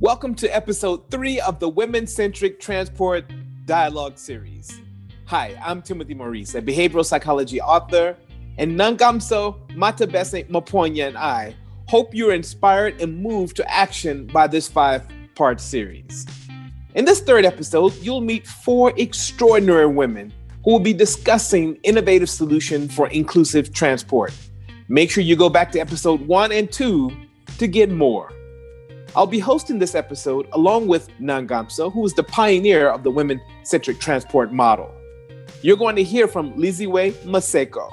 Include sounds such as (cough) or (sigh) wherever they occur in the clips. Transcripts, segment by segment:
Welcome to episode three of the Women Centric Transport Dialogue Series. Hi, I'm Timothy Maurice, a behavioral psychology author, and Nangamso Matabese Maponya and I hope you're inspired and moved to action by this five part series. In this third episode, you'll meet four extraordinary women who will be discussing innovative solutions for inclusive transport. Make sure you go back to episode one and two to get more. I'll be hosting this episode along with Nangamso, who is the pioneer of the women centric transport model. You're going to hear from Liziwe Maseko,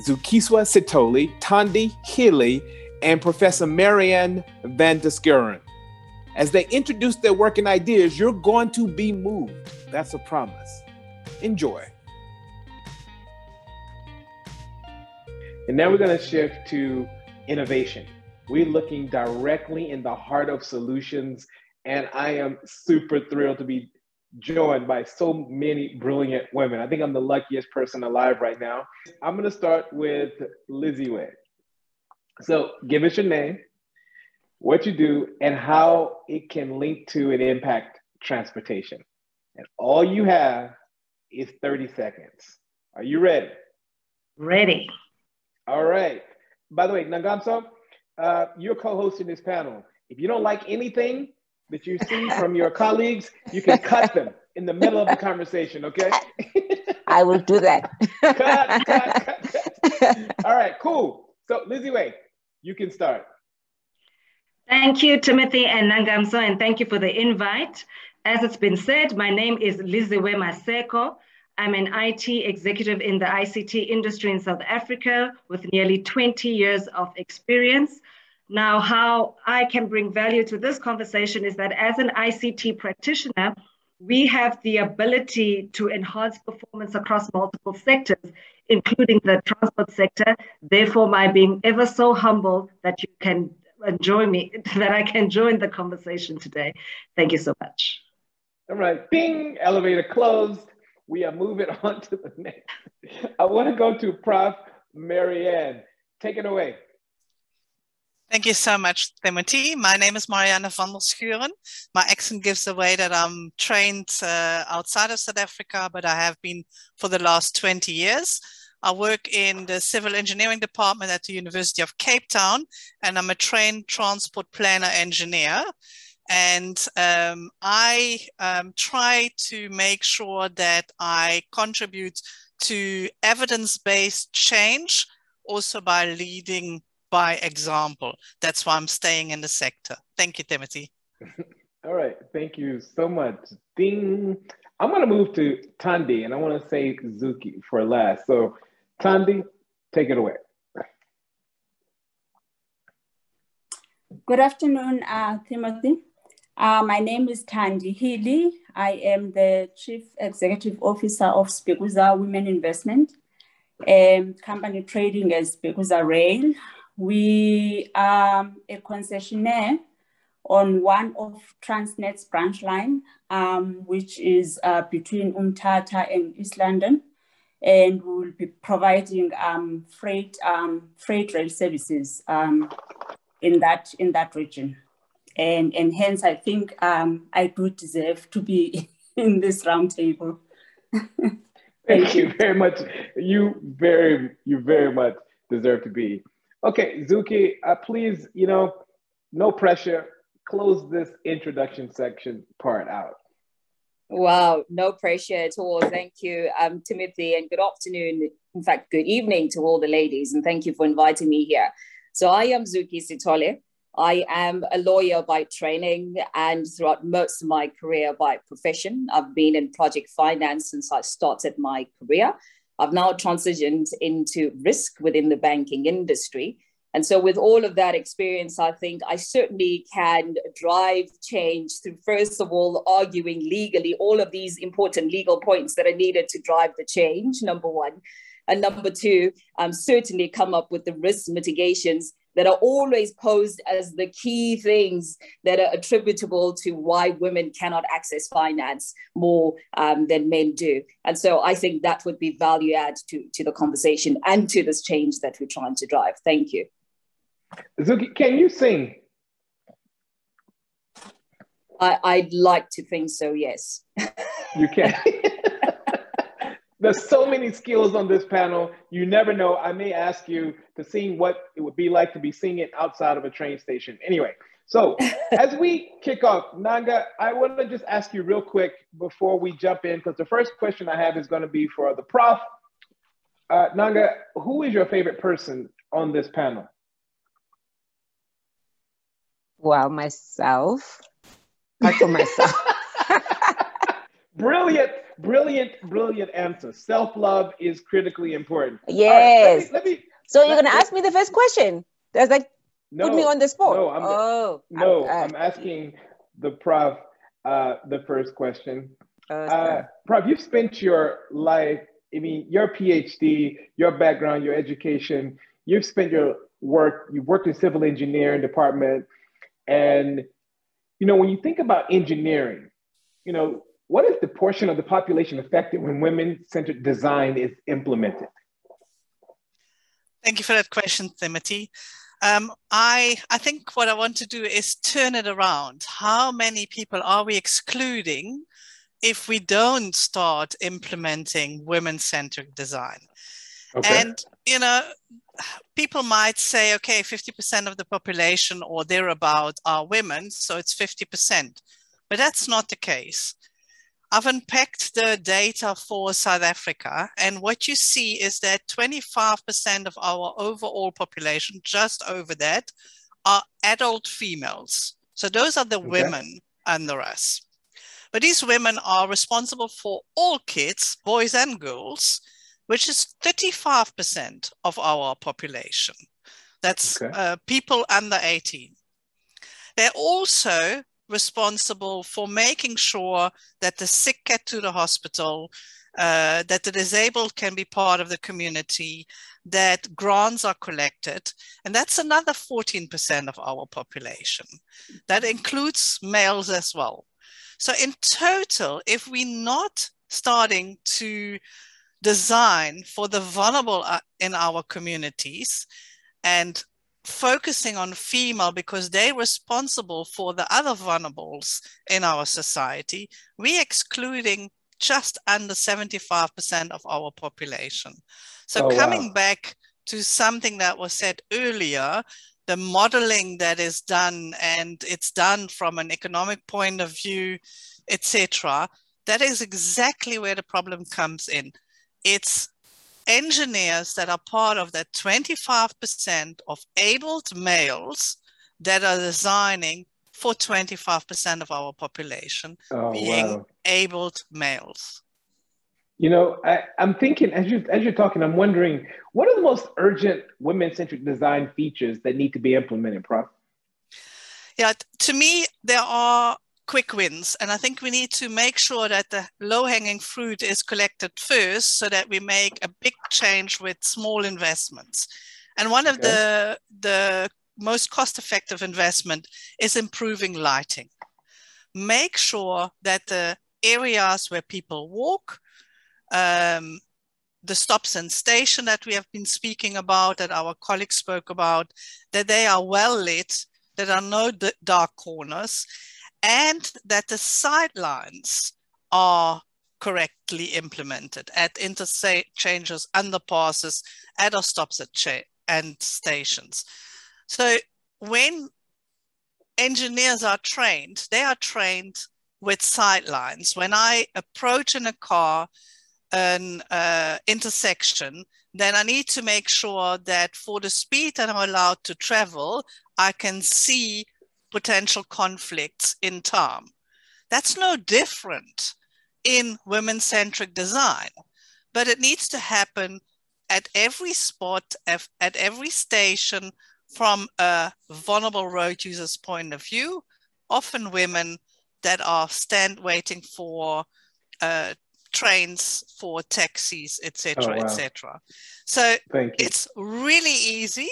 Zukiswa Sithole, Thandi Healy, and Professor Marianne Vanderschuren. As they introduce their work and ideas, you're going to be moved. That's a promise. Enjoy. And now we're going to shift to innovation. We're looking directly in the heart of solutions. And I am super thrilled to be joined by so many brilliant women. I think I'm the luckiest person alive right now. I'm going to start with Liziwe. So give us your name, what you do, and how it can link to and impact transportation. And all you have is 30 seconds. Are you ready? Ready. All right. By the way, Nangamso, uh, you're co-hosting this panel. If you don't like anything that you see (laughs) from your colleagues, you can cut them in the middle of the conversation, okay? (laughs) I will do that. (laughs) cut, cut, cut, All right, cool. So Liziwe, you can start. Thank you, Timothy and Nangamso, and thank you for the invite. As it's been said, my name is Liziwe Maseko. I'm an IT executive in the ICT industry in South Africa with nearly 20 years of experience. Now, how I can bring value to this conversation is that as an ICT practitioner, we have the ability to enhance performance across multiple sectors, including the transport sector. Therefore, my being ever so humble that you can enjoy me, (laughs) that I can join the conversation today. Thank you so much. All right, bing, elevator closed we are moving (laughs) on to the next. I want to go to Prof. Marianne. Take it away. Thank you so much, Timothy. My name is Marianne Vanderschuren. My accent gives away that I'm trained uh, outside of South Africa, but I have been for the last 20 years. I work in the civil engineering department at the University of Cape Town, and I'm a trained transport planner engineer. And um, I um, try to make sure that I contribute to evidence based change also by leading by example. That's why I'm staying in the sector. Thank you, Timothy. (laughs) All right. Thank you so much. Ding. I'm going to move to Thandi and I want to say Zuki for last. So, Thandi, take it away. Good afternoon, uh, Timothy. Uh, my name is Thandi Healy. I am the Chief Executive Officer of Spekuza Women Investment, a company trading as Spekuza Rail. We are a concessionaire on one of Transnet's branch line, um, which is uh, between Umtata and East London. And we will be providing um, freight, um, freight rail services um, in, that, in that region and and hence I think um, I do deserve to be (laughs) in this roundtable. (laughs) Thank you very much. You very you very much deserve to be. Okay, Zuki, uh, please, you know, no pressure. Close this introduction section part out. Wow, no pressure at all. Thank you, um, Timothy, and good afternoon. In fact, good evening to all the ladies, and thank you for inviting me here. So I am Zuki Sithole. I am a lawyer by training and throughout most of my career by profession. I've been in project finance since I started my career. I've now transitioned into risk within the banking industry. And so, with all of that experience, I think I certainly can drive change through, first of all, arguing legally all of these important legal points that are needed to drive the change, number one. And number two, um, certainly come up with the risk mitigations that are always posed as the key things that are attributable to why women cannot access finance more um, than men do. And so I think that would be value add to, to the conversation and to this change that we're trying to drive. Thank you. Zuki, can you sing? I, would like to think so, yes. You can. (laughs) There's so many skills on this panel. You never know. I may ask you to sing what it would be like to be singing outside of a train station. Anyway, so (laughs) as we kick off, Nanga, I want to just ask you real quick before we jump in, because the first question I have is going to be for the prof. Uh, Nanga, who is your favorite person on this panel? Well, myself. I myself. (laughs) brilliant, brilliant, brilliant answer. Self love is critically important. Yes. Right, let me, let me, so you're gonna ask me the first question. That's like no, put me on the spot. No, I'm, oh, no, I'm, I'm asking the prof uh, the first question. Uh, uh, prof, you've spent your life. I mean, your PhD, your background, your education. You've spent your work. You've worked in civil engineering department, and you know when you think about engineering, you know what is the portion of the population affected when women-centered design is implemented? Thank you for that question, Timothy. Um, I, I think what I want to do is turn it around. How many people are we excluding if we don't start implementing women-centered design? Okay. And, you know, people might say, okay, 50% of the population or thereabout are women, so it's 50%. But that's not the case. I've unpacked the data for South Africa, and what you see is that 25% of our overall population, just over that, are adult females. So those are the okay. women under us. But these women are responsible for all kids, boys and girls, which is 35% of our population. That's okay. uh, people under 18. They're also responsible for making sure that the sick get to the hospital, uh, that the disabled can be part of the community, that grants are collected. And that's another 14% of our population. That includes males as well. So, in total, if we're not starting to design for the vulnerable uh, in our communities and focusing on female because they're responsible for the other vulnerables in our society, we're excluding just under 75% of our population. So oh, coming wow. back to something that was said earlier, the modeling that is done and it's done from an economic point of view, etc., that is exactly where the problem comes in. It's engineers that are part of that 25% of abled males that are designing for 25% of our population oh, being wow. abled males. You know, I, am thinking as you as you're talking, I'm wondering what are the most urgent women-centric design features that need to be implemented, Prof? Yeah, to me, there are quick wins. And I think we need to make sure that the low hanging fruit is collected first so that we make a big change with small investments. And one okay. of the, the most cost effective investment is improving lighting. Make sure that the areas where people walk, um, the stops and station that we have been speaking about, that our colleagues spoke about, that they are well lit, that are no dark corners, and that the sightlines are correctly implemented at interchanges, underpasses, at our stops at cha- and stations. So when engineers are trained, they are trained with sightlines. When I approach in a car an uh, intersection, then I need to make sure that for the speed that I'm allowed to travel, I can see potential conflicts in time. That's no different in women centric design, but it needs to happen at every spot, at every station from a vulnerable road user's point of view, often women that are stand waiting for uh, trains, for taxis, etc., oh, wow. etc. So it's really easy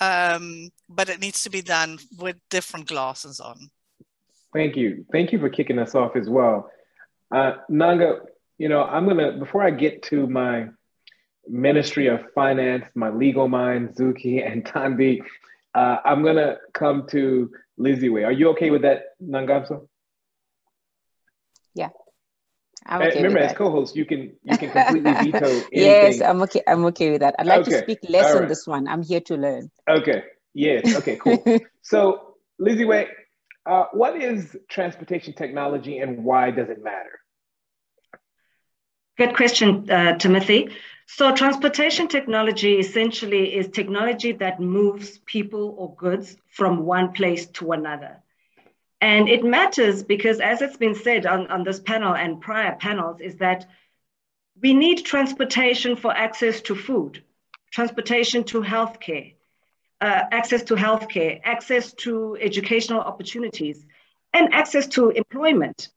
um, but it needs to be done with different glasses on. Thank you. Thank you for kicking us off as well. Uh, Nanga, you know, I'm going to, before I get to my Ministry of Finance, my legal mind, Zuki (laughs) and Thandi, uh, I'm going to come to Liziwe. Are you okay with that, Nangamso? I'm okay Remember, as co-host, you can you can (laughs) completely veto. Anything. yes, I'm okay. I'm okay with that. I'd like okay. to speak less right. on this one. I'm here to learn. Okay. Yes. Okay. Cool. (laughs) so, Liziwe, uh, what is transportation technology and why does it matter? Good question, uh, Timothy. So, transportation technology essentially is technology that moves people or goods from one place to another. And it matters because, as it's been said on, on this panel and prior panels, is that we need transportation for access to food, transportation to healthcare, uh, access to healthcare, access to educational opportunities, and access to employment.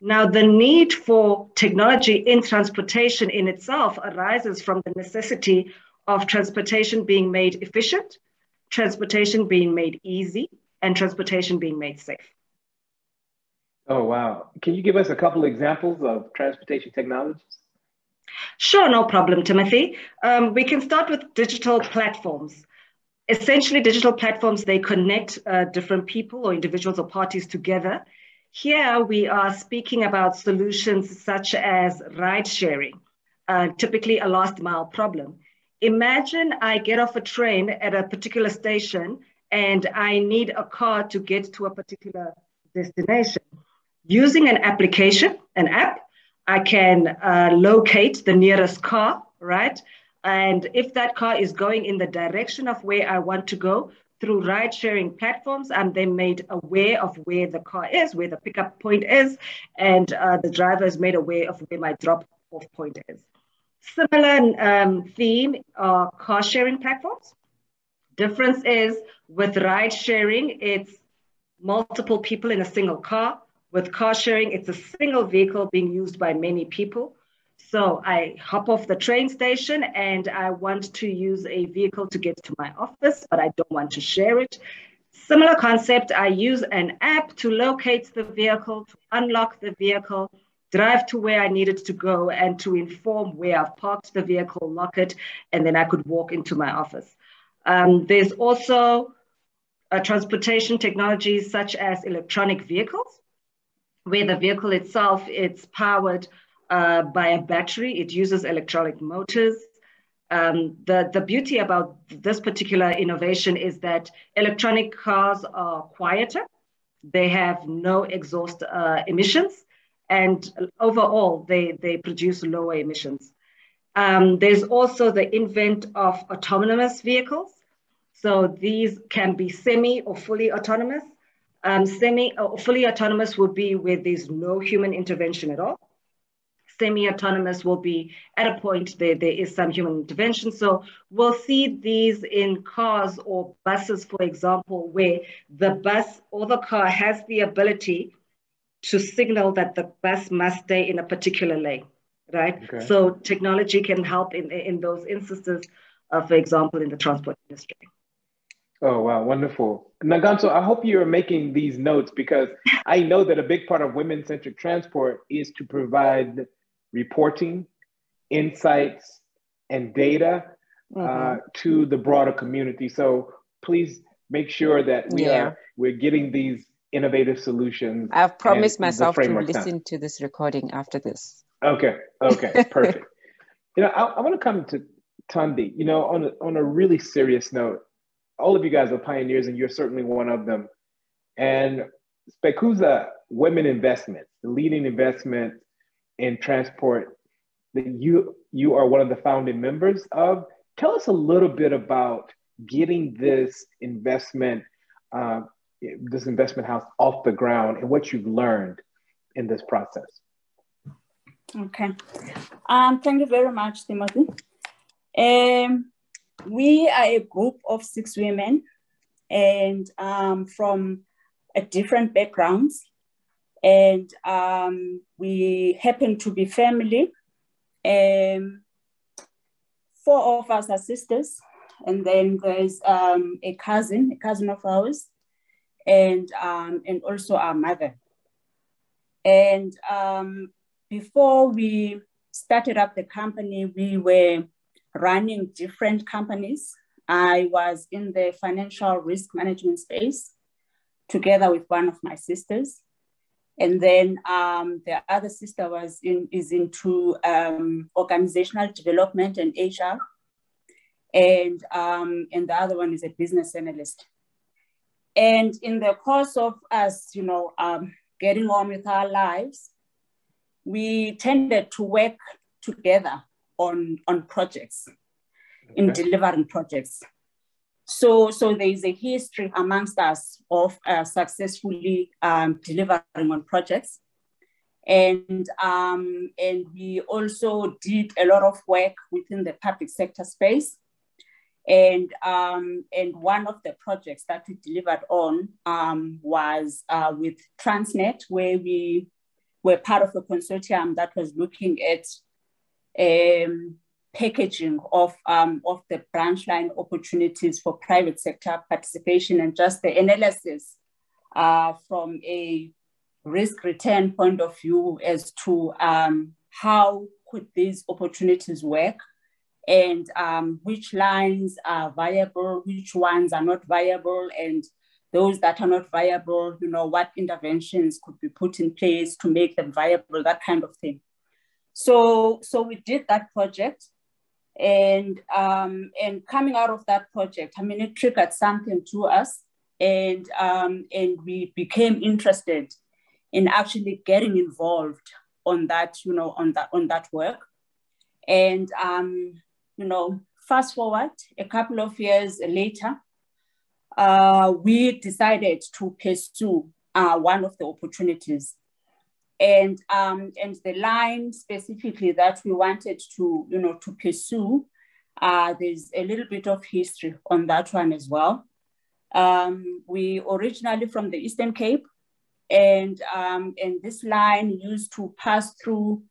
Now, the need for technology in transportation in itself arises from the necessity of transportation being made efficient, transportation being made easy, and transportation being made safe. Oh, wow. Can you give us a couple examples of transportation technologies? Sure, no problem, Timothy. Um, we can start with digital platforms. Essentially, digital platforms, they connect uh, different people or individuals or parties together. Here, we are speaking about solutions such as ride sharing, uh, typically a last mile problem. Imagine I get off a train at a particular station and I need a car to get to a particular destination. Using an application, an app, I can uh, locate the nearest car, right? And if that car is going in the direction of where I want to go through ride sharing platforms, I'm then made aware of where the car is, where the pickup point is, and uh, the driver is made aware of where my drop off point is. Similar um, theme are car sharing platforms. Difference is with ride sharing, it's multiple people in a single car. With car sharing, it's a single vehicle being used by many people. So I hop off the train station and I want to use a vehicle to get to my office, but I don't want to share it. Similar concept, I use an app to locate the vehicle, to unlock the vehicle, drive to where I needed to go, and to inform where I've parked the vehicle, lock it, and then I could walk into my office. Um, there's also uh, transportation technologies such as electronic vehicles where the vehicle itself, it's powered uh, by a battery. It uses electronic motors. Um, the, the beauty about this particular innovation is that electronic cars are quieter. They have no exhaust uh, emissions. And overall, they, they produce lower emissions. Um, there's also the invent of autonomous vehicles. So these can be semi or fully autonomous. Um, semi or fully autonomous will be where there's no human intervention at all. Semi-autonomous will be at a point there, there is some human intervention. So we'll see these in cars or buses, for example, where the bus or the car has the ability to signal that the bus must stay in a particular lane, right? Okay. So technology can help in, in those instances, uh, for example, in the transport industry. Oh, wow, wonderful. Ngamso, I hope you're making these notes because I know that a big part of women centric transport is to provide reporting, insights, and data uh, mm-hmm. uh, to the broader community. So please make sure that we yeah. are we're getting these innovative solutions. I've promised myself to listen down. to this recording after this. Okay, okay, (laughs) perfect. you know, I, I want to come to Thandi. You know, on a, on a really serious note, all of you guys are pioneers and you're certainly one of them. And Spekuza Women Investment, the leading investment in transport that you you are one of the founding members of. Tell us a little bit about getting this investment, uh, this investment house off the ground and what you've learned in this process. Okay. Um, thank you very much, Timothy. Um, we are a group of six women and um, from different backgrounds. And um, we happen to be family. Um, four of us are sisters. And then there's um, a cousin, a cousin of ours, and, um, and also our mother. And um, before we started up the company, we were running different companies. I was in the financial risk management space together with one of my sisters. And then um, the other sister was in, is into um, organizational development and HR. And, um, and the other one is a business analyst. And in the course of us, you know, um, getting on with our lives, we tended to work together on, on projects, okay. in delivering projects. So, so there is a history amongst us of uh, successfully um, delivering on projects. And, um, and we also did a lot of work within the public sector space. And, um, and one of the projects that we delivered on um, was uh, with Transnet, where we were part of a consortium that was looking at um, packaging of, um, of the branch line opportunities for private sector participation and just the analysis uh, from a risk return point of view as to um, how could these opportunities work and um, which lines are viable, which ones are not viable, and those that are not viable, you know, what interventions could be put in place to make them viable, that kind of thing. So, so we did that project and um, and coming out of that project, I mean, it triggered something to us, and um, and we became interested in actually getting involved on that, you know, on that on that work, and um, you know, fast forward a couple of years later, uh, we decided to pursue uh, one of the opportunities and um, and the line specifically that we wanted to you know to pursue uh, there's a little bit of history on that one as well. Um, we originally from the eastern cape and um, and this line used to pass through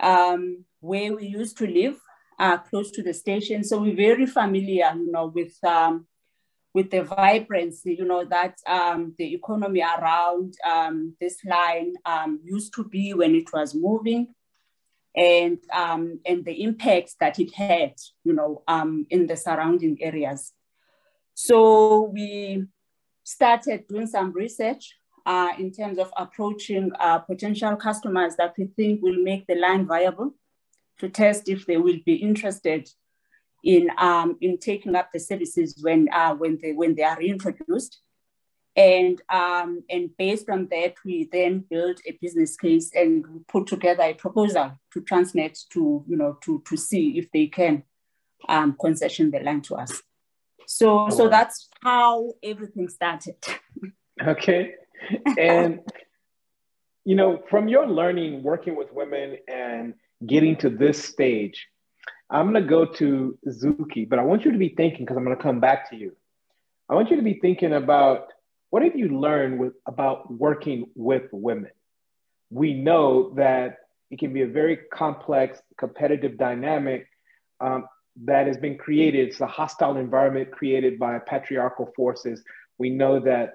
um, where we used to live uh, close to the station. So we're very familiar you know with um, with the vibrancy, you know, that um, the economy around um, this line um, used to be when it was moving and, um, and the impacts that it had, you know, um, in the surrounding areas. So we started doing some research uh, in terms of approaching uh, potential customers that we think will make the line viable to test if they will be interested in um, in taking up the services when uh, when they when they are reintroduced. And um, and based on that, we then build a business case and put together a proposal to Transnet to you know to to see if they can um, concession the land to us. So so that's how everything started. (laughs) Okay, and you know from your learning working with women and getting to this stage, I'm going to go to Zuki, but I want you to be thinking because I'm going to come back to you. I want you to be thinking about what have you learned with, about working with women? We know that it can be a very complex, competitive dynamic um, that has been created. It's a hostile environment created by patriarchal forces. We know that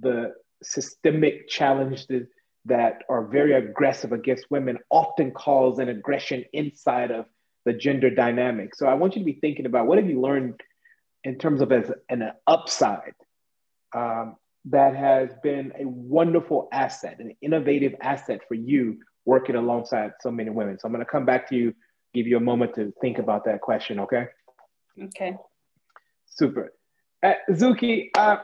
the systemic challenges that are very aggressive against women often cause an aggression inside of the gender dynamic. So I want you to be thinking about what have you learned in terms of as an upside um, that has been a wonderful asset, an innovative asset for you working alongside so many women. So I'm going to come back to you, give you a moment to think about that question. Okay. Okay. Super. Uh, Zuki, uh,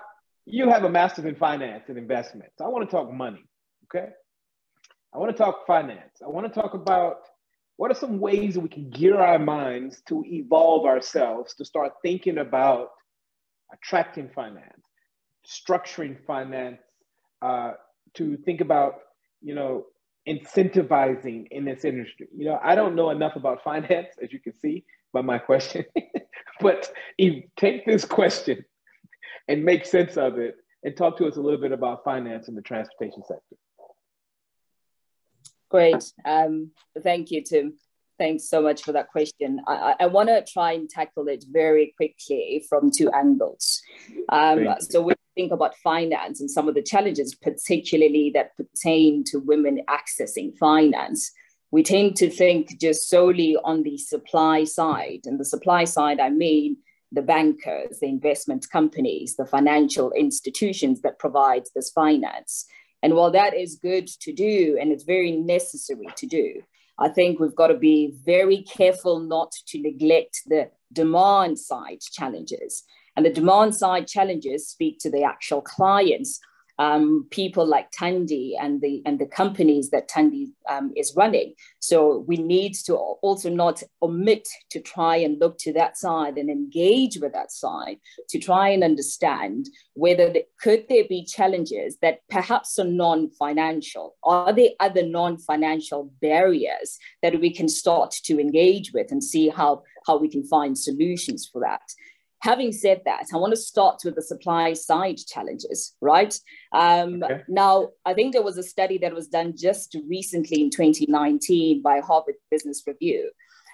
you have a master's in finance and investment. So I want to talk money. Okay. I want to talk finance. I want to talk about what are some ways that we can gear our minds to evolve ourselves to start thinking about attracting finance structuring finance uh, to think about you know incentivizing in this industry? You know i don't know enough about (laughs) finance as you can see by my question (laughs) but you take this question and make sense of it and talk to us a little bit about finance in the transportation sector Great. Um, thank you, Tim. Thanks so much for that question. I, I want to try and tackle it very quickly from two angles. Um, so we think about finance and some of the challenges, particularly that pertain to women accessing finance. We tend to think just solely on the supply side. And the supply side, I mean the bankers, the investment companies, the financial institutions that provide this finance And while that is good to do and it's very necessary to do, I think we've got to be very careful not to neglect the demand side challenges. And the demand side challenges speak to the actual clients um, people like Thandi and the and the companies that Thandi um, is running. So we need to also not omit to try and look to that side and engage with that side to try and understand whether the, could there be challenges that perhaps are non-financial. Are there other non-financial barriers that we can start to engage with and see how how we can find solutions for that? Having said that, I want to start with the supply side challenges, right? Um, okay. Now, I think there was a study that was done just recently in 2019 by Harvard Business Review.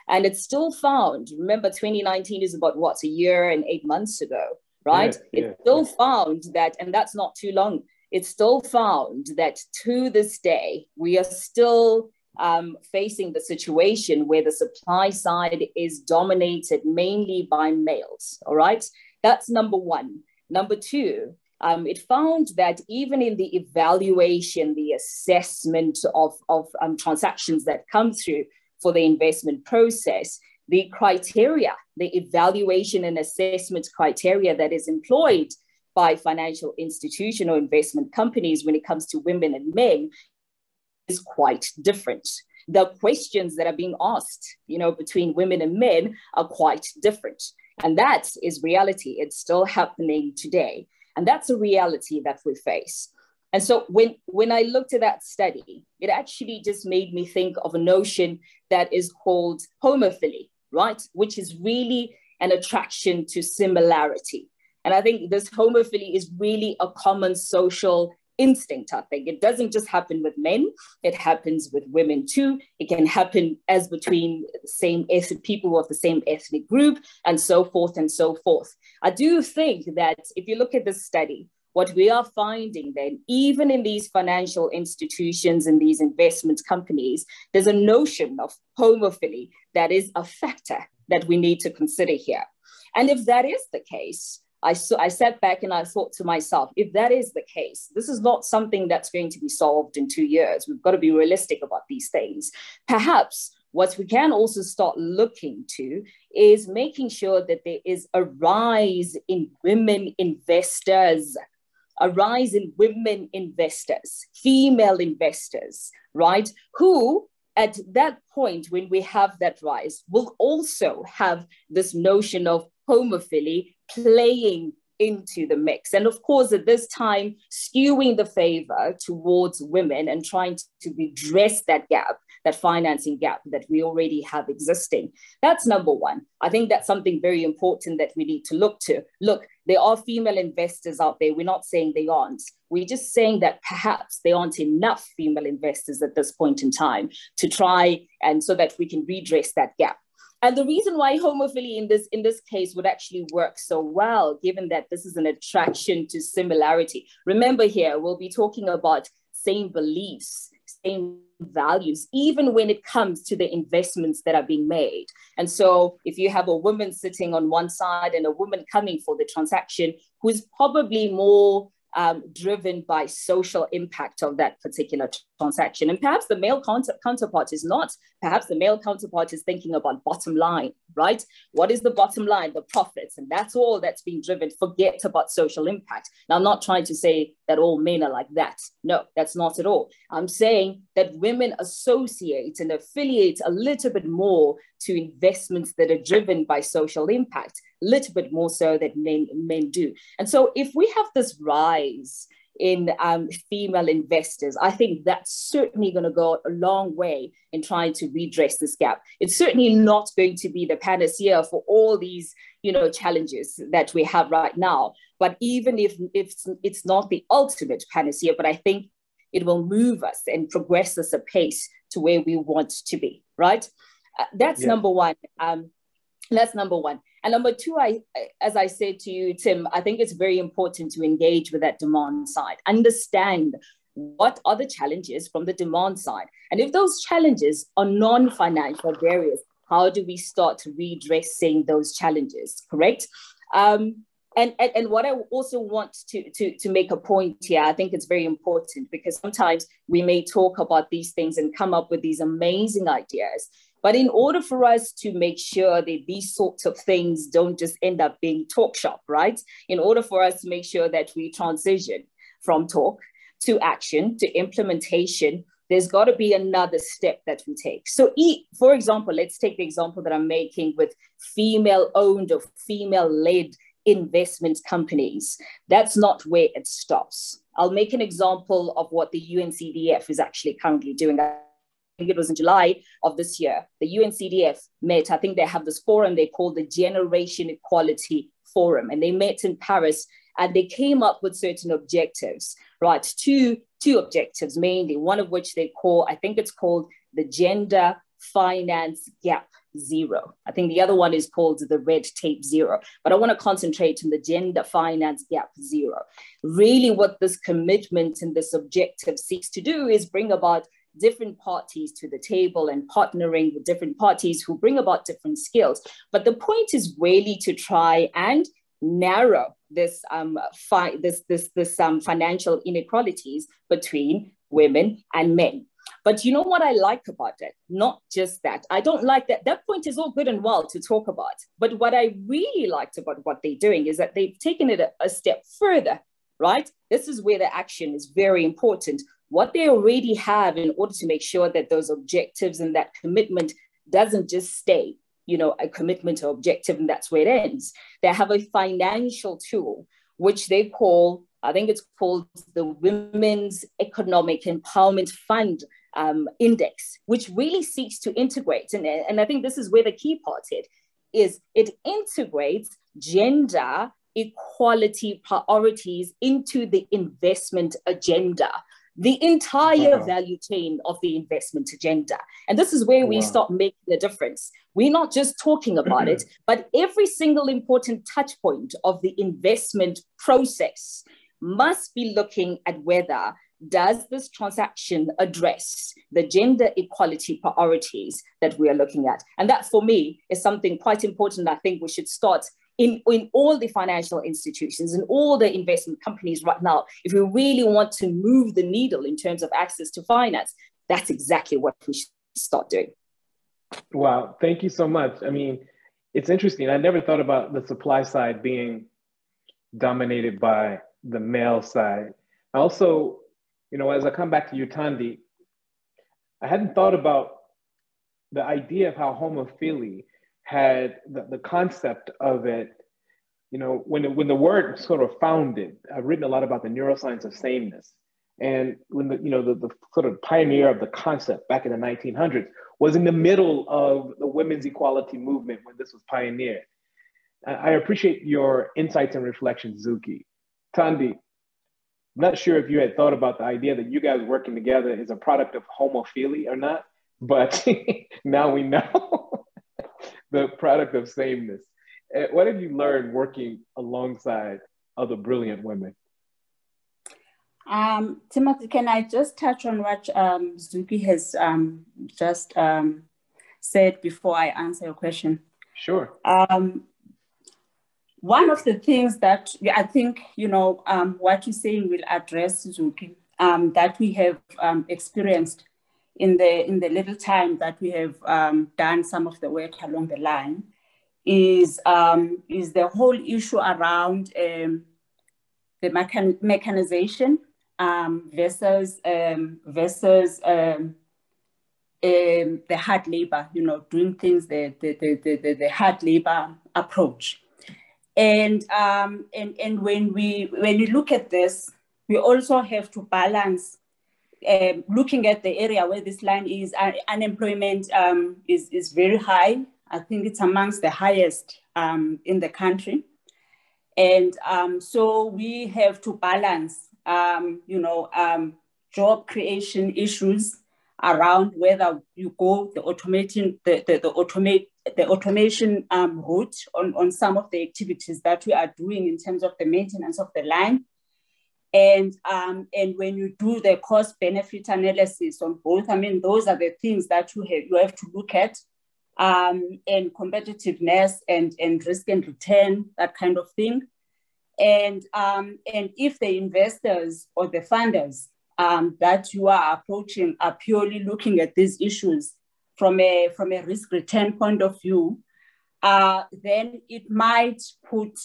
And it still found, remember, 2019 is about what, a year and eight months ago, right? Yeah, yeah, it still yeah. found that, and that's not too long, it still found that to this day, we are still um, facing the situation where the supply side is dominated mainly by males. All right, that's number one. Number two, um, it found that even in the evaluation, the assessment of, of um, transactions that come through for the investment process, the criteria, the evaluation and assessment criteria that is employed by financial institution or investment companies when it comes to women and men is quite different. The questions that are being asked, you know, between women and men are quite different. And that is reality. It's still happening today. And that's a reality that we face. And so when, when I looked at that study, it actually just made me think of a notion that is called homophily, right? Which is really an attraction to similarity. And I think this homophily is really a common social instinct, I think. It doesn't just happen with men, it happens with women too. It can happen as between same ethnic people of the same ethnic group, and so forth and so forth. I do think that if you look at this study, what we are finding then, even in these financial institutions and these investment companies, there's a notion of homophily that is a factor that we need to consider here. And if that is the case, I, I sat back and I thought to myself, if that is the case, this is not something that's going to be solved in two years. We've got to be realistic about these things. Perhaps what we can also start looking to is making sure that there is a rise in women investors, a rise in women investors, female investors, right? Who at that point, when we have that rise, will also have this notion of homophily playing into the mix. And of course, at this time, skewing the favor towards women and trying to redress that gap, that financing gap that we already have existing. That's number one. I think that's something very important that we need to look to. Look, there are female investors out there. We're not saying they aren't. We're just saying that perhaps there aren't enough female investors at this point in time to try and so that we can redress that gap. And the reason why homophily in this in this case would actually work so well, given that this is an attraction to similarity. Remember here, we'll be talking about same beliefs, same values, even when it comes to the investments that are being made. And so if you have a woman sitting on one side and a woman coming for the transaction who's probably more um, driven by social impact of that particular transaction. And perhaps the male counter- counterpart is not. Perhaps the male counterpart is thinking about bottom line, right? What is the bottom line? The profits. And that's all that's being driven. Forget about social impact. Now, I'm not trying to say that all men are like that. No, that's not at all. I'm saying that women associate and affiliate a little bit more to investments that are driven by social impact, little bit more so than men, men do. And so if we have this rise in um, female investors. I think that's certainly going to go a long way in trying to redress this gap. It's certainly not going to be the panacea for all these, you know, challenges that we have right now. But even if, if it's not the ultimate panacea, but I think it will move us and progress us apace to where we want to be, right? Uh, that's yeah. number one. Um, that's number one. And number two, I, as I said to you, Tim, I think it's very important to engage with that demand side, understand what are the challenges from the demand side. And if those challenges are non financial barriers, how do we start redressing those challenges? Correct? Um, and, and, and what I also want to, to, to make a point here, I think it's very important because sometimes we may talk about these things and come up with these amazing ideas. But in order for us to make sure that these sorts of things don't just end up being talk shop, right? In order for us to make sure that we transition from talk to action to implementation, there's got to be another step that we take. So, for example, let's take the example that I'm making with female owned or female led investment companies. That's not where it stops. I'll make an example of what the UNCDF is actually currently doing. Think it was in July of this year. The UNCDF met, I think they have this forum they call the Generation Equality Forum, and they met in Paris and they came up with certain objectives, right? Two, two objectives mainly, one of which they call, I think it's called the Gender Finance Gap Zero. I think the other one is called the Red Tape Zero, but I want to concentrate on the Gender Finance Gap Zero. Really, what this commitment and this objective seeks to do is bring about different parties to the table and partnering with different parties who bring about different skills. But the point is really to try and narrow this um, fi- this this this um, financial inequalities between women and men. But you know what I like about it? Not just that. I don't like that. That point is all good and well to talk about. But what I really liked about what they're doing is that they've taken it a, a step further, right? This is where the action is very important. What they already have in order to make sure that those objectives and that commitment doesn't just stay you know, a commitment or objective, and that's where it ends. They have a financial tool, which they call, I think it's called the Women's Economic Empowerment Fund um, Index, which really seeks to integrate. And, and I think this is where the key part is, is it integrates gender equality priorities into the investment agenda the entire wow. value chain of the investment agenda. And this is where oh, we start making a difference. We're not just talking about it, (clears throat) but every single important touch point of the investment process must be looking at whether does this transaction address the gender equality priorities that we are looking at? And that for me is something quite important. I think we should start in, in all the financial institutions and all the investment companies right now, if we really want to move the needle in terms of access to finance, that's exactly what we should start doing. Wow, thank you so much. I mean, it's interesting. I never thought about the supply side being dominated by the male side. Also, you know, as I come back to you, Thandi, I hadn't thought about the idea of how homophily had the, the concept of it, you know, when, when the word sort of founded, I've written a lot about the neuroscience of sameness. And when the, you know, the, the sort of pioneer of the concept back in the 1900s was in the middle of the women's equality movement when this was pioneered. I appreciate your insights and reflections, Zuki. Thandi, not sure if you had thought about the idea that you guys working together is a product of homophily or not, but (laughs) now we know (laughs) the product of sameness. Eh, what have you learned working alongside other brilliant women? Um, Timothy, can I just touch on what um, Zuki has um, just um, said before I answer your question? Sure. Um, one of the things that I think, you know, um, what you're saying will address Zuki, that we have experienced in the in the little time that we have um, done some of the work along the line is um, is the whole issue around um, the mechan- mechanization um, versus um, versus um, the hard labor, you know, doing things the the, the, the, the hard labor approach. And and and when we when we look at this, we also have to balance um, looking at the area where this line is, uh, unemployment um, is, is very high. I think it's amongst the highest um, in the country. And um, so we have to balance, um, you know, um, job creation issues around whether you go the automating the, the, the automate the automation route on, on some of the activities that we are doing in terms of the maintenance of the line and, um, and when you do the cost benefit analysis on both, I mean, those are the things that you have, you have to look at um, and competitiveness and, and risk and return, that kind of thing. And, um, and if the investors or the funders um, that you are approaching are purely looking at these issues from a, from a risk return point of view, uh, then it might put,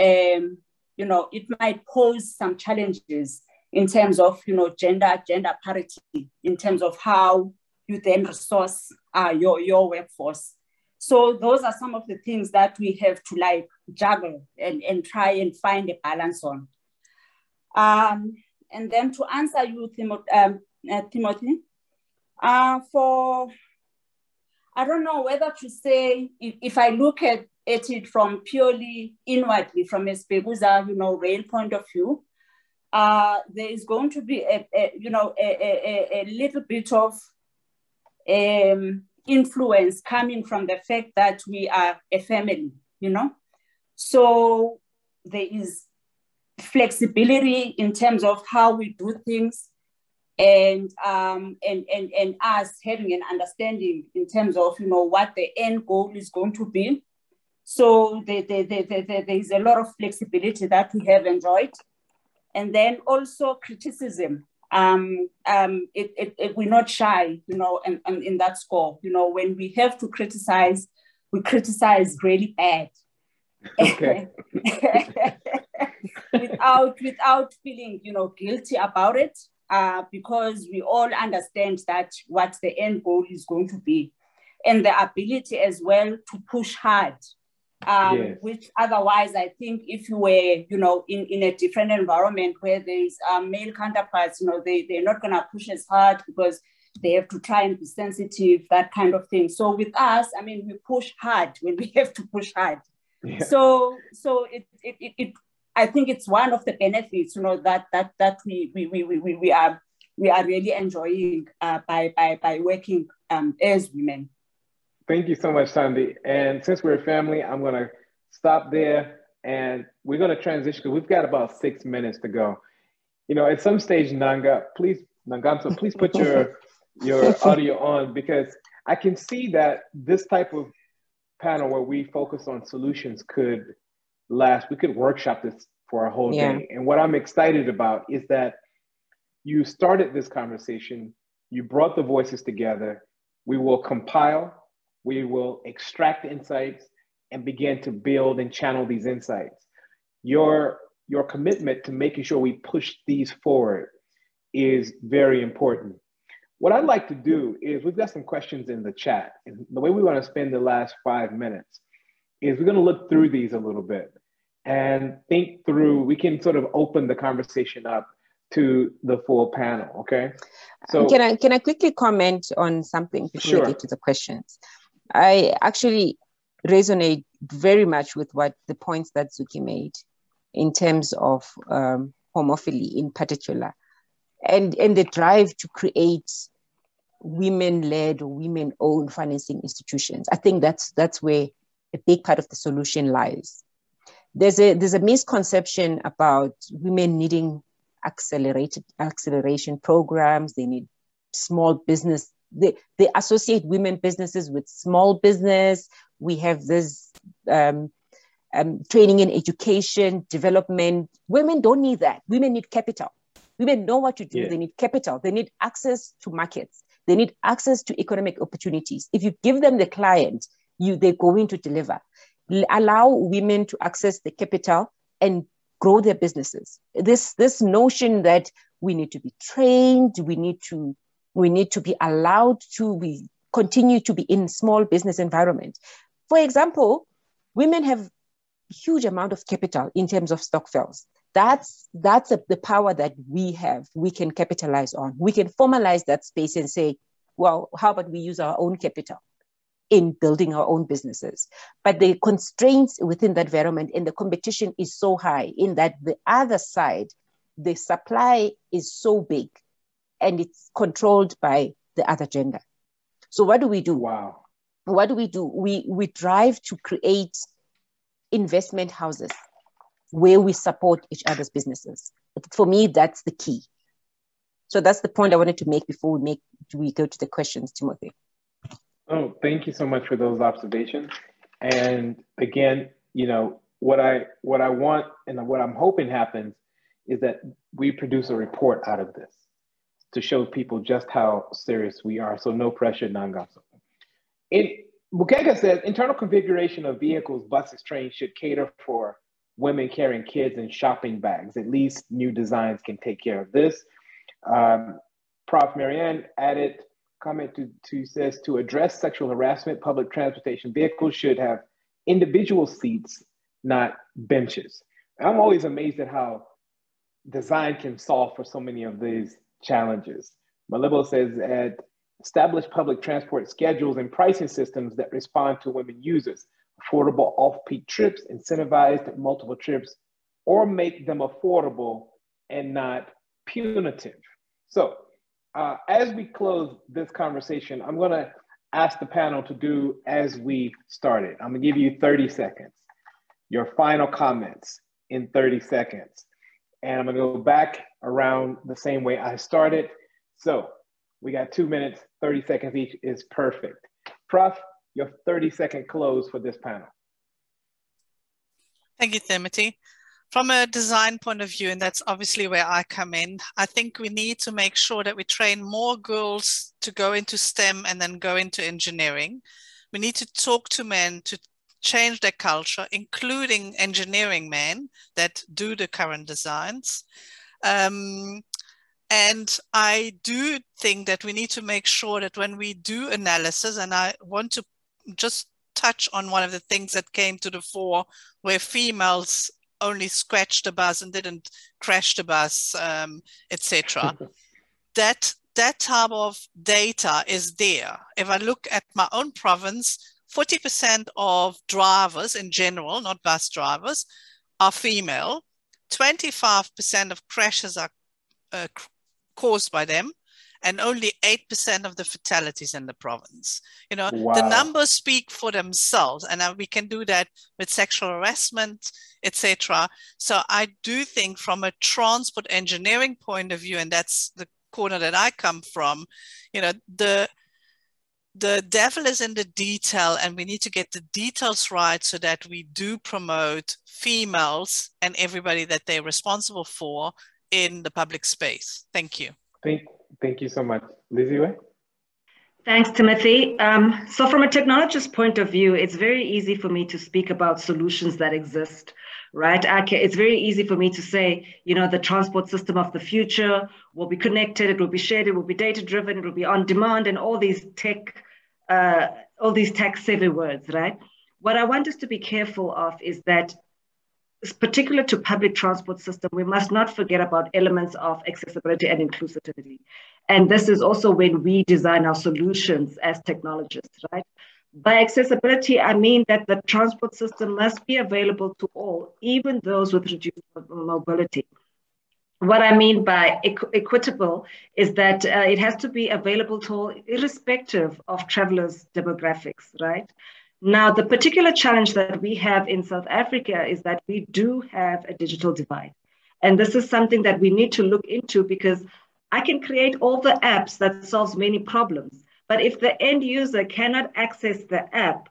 um, you know, it might pose some challenges in terms of, you know, gender, gender parity, in terms of how you then resource uh, your, your workforce. So those are some of the things that we have to like juggle and, and try and find a balance on. Um, and then to answer you, Timothy, um, uh, Timothy uh, for, I don't know whether to say, if, if I look at, at it from purely inwardly, from a Speguza, you know, rail point of view, uh, there is going to be a, a you know a, a, a, little bit of um, influence coming from the fact that we are a family, you know. So there is flexibility in terms of how we do things and um, and, and and us having an understanding in terms of you know what the end goal is going to be. So there, there, there, there, there is a lot of flexibility that we have enjoyed. And then also criticism. Um, um, it, it, it, we're not shy, you know, and, and in that score, you know, when we have to criticize, we criticize really bad. Okay. (laughs) without without feeling you know guilty about it uh, because we all understand that what the end goal is going to be and the ability as well to push hard um, yes. which otherwise i think if you were you know in, in a different environment where there's um, male counterparts you know they, they're not going to push as hard because they have to try and be sensitive that kind of thing so with us i mean we push hard when we (laughs) have to push hard yeah. so so it, it, it, it I think it's one of the benefits, you know, that that that we we we we, we are we are really enjoying uh, by by by working um, as women. Thank you so much, Thandi. And since we're a family, I'm gonna stop there and we're gonna transition because we've got about six minutes to go. You know, at some stage, Nanga, please, Nangamso, please put your your audio on because I can see that this type of panel where we focus on solutions could last, we could workshop this for a whole yeah. day. And what I'm excited about is that you started this conversation, you brought the voices together. We will compile, we will extract insights and begin to build and channel these insights. Your, your commitment to making sure we push these forward is very important. What I'd like to do is we've got some questions in the chat. And the way we want to spend the last five minutes is we're going to look through these a little bit and think through. We can sort of open the conversation up to the full panel. Okay. So can I can I quickly comment on something before sure. we get to the questions? I actually resonate very much with what the points that Zuki made in terms of um, homophily in particular, and and the drive to create women-led or women-owned financing institutions. I think that's that's where a big part of the solution lies. There's a there's a misconception about women needing accelerated acceleration programs. They need small business. They, they associate women businesses with small business. We have this um, um, training in education, development. Women don't need that. Women need capital. Women know what to do. Yeah. They need capital. They need access to markets. They need access to economic opportunities. If you give them the client, you they're going to deliver. Allow women to access the capital and grow their businesses. This this notion that we need to be trained, we need to we need to be allowed to be continue to be in small business environment. For example, women have huge amount of capital in terms of stokvels. That's that's a, the power that we have. We can capitalize on. We can formalize that space and say, well, how about we use our own capital? in building our own businesses. But the constraints within that environment and the competition is so high in that the other side, the supply is so big and it's controlled by the other gender. So what do we do? Wow. What do we do? We we drive to create investment houses where we support each other's businesses. For me, that's the key. So that's the point I wanted to make before we make we go to the questions, Timothy. Oh, thank you so much for those observations. And again, you know, what I what I want and what I'm hoping happens is that we produce a report out of this to show people just how serious we are. So no pressure, Nangamso. In Bukeka says internal configuration of vehicles, buses, trains should cater for women carrying kids and shopping bags. At least new designs can take care of this. Um, Prof. Marianne added comment to, to says to address sexual harassment, public transportation vehicles should have individual seats, not benches. I'm always amazed at how design can solve for so many of these challenges. Malibo says at establish public transport schedules and pricing systems that respond to women users, affordable off-peak trips, incentivized multiple trips, or make them affordable and not punitive. So uh, as we close this conversation, I'm gonna ask the panel to do as we started. I'm gonna give you 30 seconds, your final comments in 30 seconds. And I'm gonna go back around the same way I started. So we got two minutes, 30 seconds each is perfect. Prof, your 30 second close for this panel. Thank you, Timothy. From a design point of view, and that's obviously where I come in, I think we need to make sure that we train more girls to go into STEM and then go into engineering. We need to talk to men to change their culture, including engineering men that do the current designs. Um, and I do think that we need to make sure that when we do analysis, and I want to just touch on one of the things that came to the fore where females only scratched the bus and didn't crash the bus, um, etc. (laughs) that that type of data is there. If I look at my own province, 40% of drivers in general, not bus drivers, are female. 25% of crashes are uh, caused by them and only 8% of the fatalities in the province. You know, wow. the numbers speak for themselves and uh, we can do that with sexual harassment, etc. So I do think from a transport engineering point of view, and that's the corner that I come from, you know, the the devil is in the detail and we need to get the details right so that we do promote females and everybody that they're responsible for in the public space. Thank you. Thank, thank you so much. Liziwe? Thanks, Timothy. Um, so from a technologist point of view, it's very easy for me to speak about solutions that exist, right? Can, it's very easy for me to say, you know, the transport system of the future will be connected, it will be shared, it will be data-driven, it will be on demand, and all these tech, uh, all these tech-savvy words, right? What I want us to be careful of is that particular to public transport system, we must not forget about elements of accessibility and inclusivity. And this is also when we design our solutions as technologists, right? By accessibility, I mean that the transport system must be available to all, even those with reduced mobility. What I mean by equ equitable is that uh, it has to be available to all, irrespective of travelers' demographics, right? Now, the particular challenge that we have in South Africa is that we do have a digital divide. And this is something that we need to look into because I can create all the apps that solves many problems. But if the end user cannot access the app,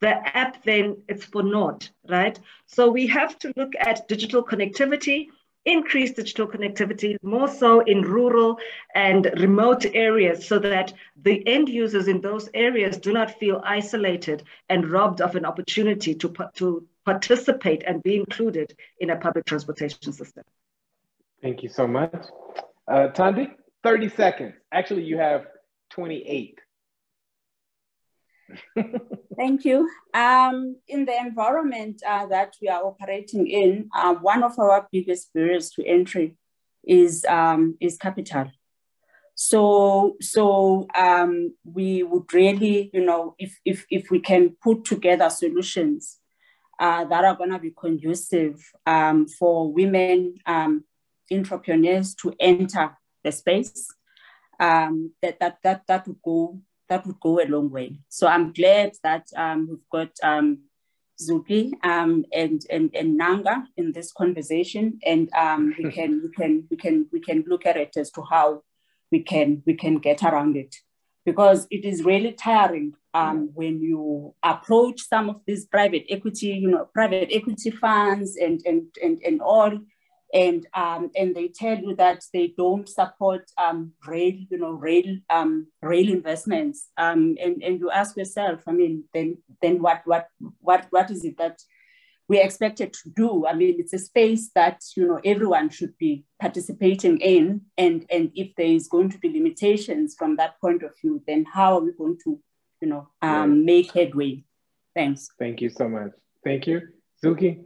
the app then it's for naught, right? So we have to look at digital connectivity increase digital connectivity more so in rural and remote areas so that the end users in those areas do not feel isolated and robbed of an opportunity to, to participate and be included in a public transportation system. Thank you so much. Uh, Thandi, 30 seconds. Actually, you have 28. Thank you. Um, in the environment uh, that we are operating in, uh, one of our biggest barriers to entry is um, is capital. So so um, we would really, you know, if if if we can put together solutions uh, that are going to be conducive um, for women um, entrepreneurs to enter the space, that that that that would go that would go a long way. So I'm glad that um, we've got um, Zuki um, and, and and Nanga in this conversation, and um, we (laughs) can we can we can we can look at it as to how we can we can get around it. because it is really tiring um, when you approach some of these private equity, you know, private equity funds and and and, and all, and um, and they tell you that they don't support um, rail, you know, rail um, rail investments, um, and and you ask yourself, I mean, then then what what what what is it that we expected to do. I mean, it's a space that you know everyone should be participating in, and and if there is going to be limitations from that point of view, then how are we going to, you know, um, right. make headway? Thanks. Thank you so much. Thank you, Zuki.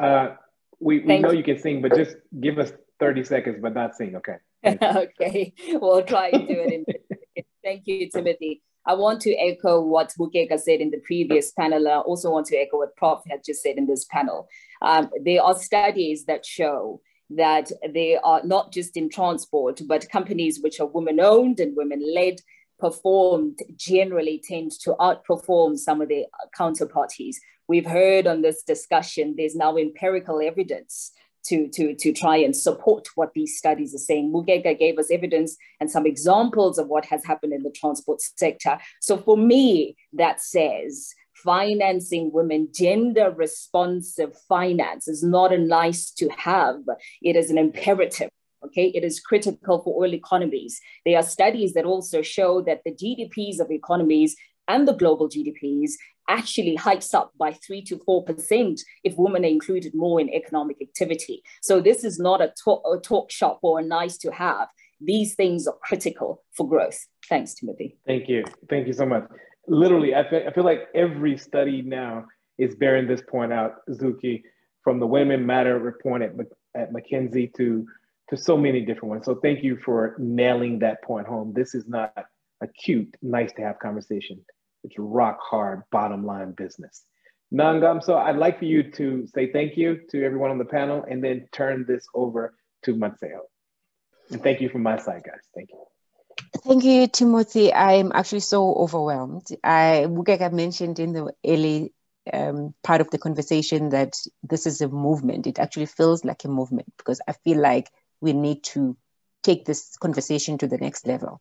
Uh, we we know you. you can sing, but just give us thirty seconds, but not sing. Okay. (laughs) okay, we'll try to do it. In, thank you, Timothy. I want to echo what Bukeka said in the previous panel. I also want to echo what Prof had just said in this panel. Um, there are studies that show that they are not just in transport, but companies which are women owned and women led performed generally tend to outperform some of their counterparties. We've heard on this discussion, there's now empirical evidence to, to, to try and support what these studies are saying. Bukeka gave us evidence and some examples of what has happened in the transport sector. So for me, that says financing women, gender responsive finance is not a nice to have, it is an imperative. Okay, it is critical for all economies. There are studies that also show that the GDPs of economies and the global GDPs actually hikes up by three to four percent if women are included more in economic activity. So this is not a talk, a talk shop or a nice to have. These things are critical for growth. Thanks, Timothy. Thank you. Thank you so much. Literally, I feel, I feel like every study now is bearing this point out, Zuki, from the Women Matter report at, at McKinsey to, to so many different ones. So thank you for nailing that point home. This is not a cute, nice to have conversation. It's rock hard, bottom line business. Nangamso I'd like for you to say thank you to everyone on the panel and then turn this over to Matseo. And thank you from my side, guys. Thank you. Thank you, Timothy. I'm actually so overwhelmed. I, Bukeka mentioned in the early um, part of the conversation that this is a movement. It actually feels like a movement because I feel like we need to take this conversation to the next level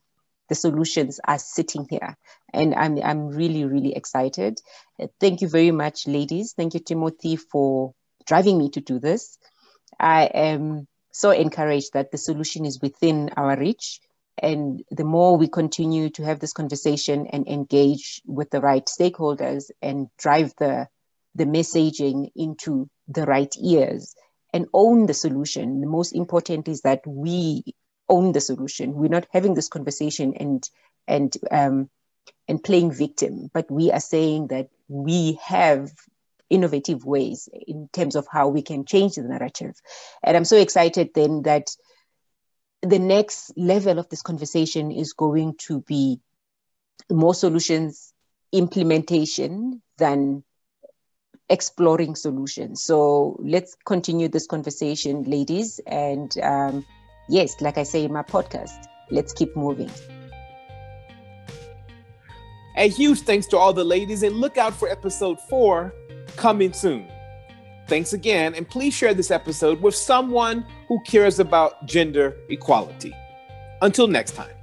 the solutions are sitting here. And I'm, I'm really, really excited. Uh, thank you very much, ladies. Thank you, Timothy, for driving me to do this. I am so encouraged that the solution is within our reach. And the more we continue to have this conversation and engage with the right stakeholders and drive the, the messaging into the right ears and own the solution, the most important is that we own the solution. We're not having this conversation and and um, and playing victim, but we are saying that we have innovative ways in terms of how we can change the narrative. And I'm so excited then that the next level of this conversation is going to be more solutions implementation than exploring solutions. So let's continue this conversation, ladies, and um, yes, like I say in my podcast, let's keep moving. A huge thanks to all the ladies, and look out for episode four coming soon. Thanks again, and please share this episode with someone who cares about gender equality. Until next time.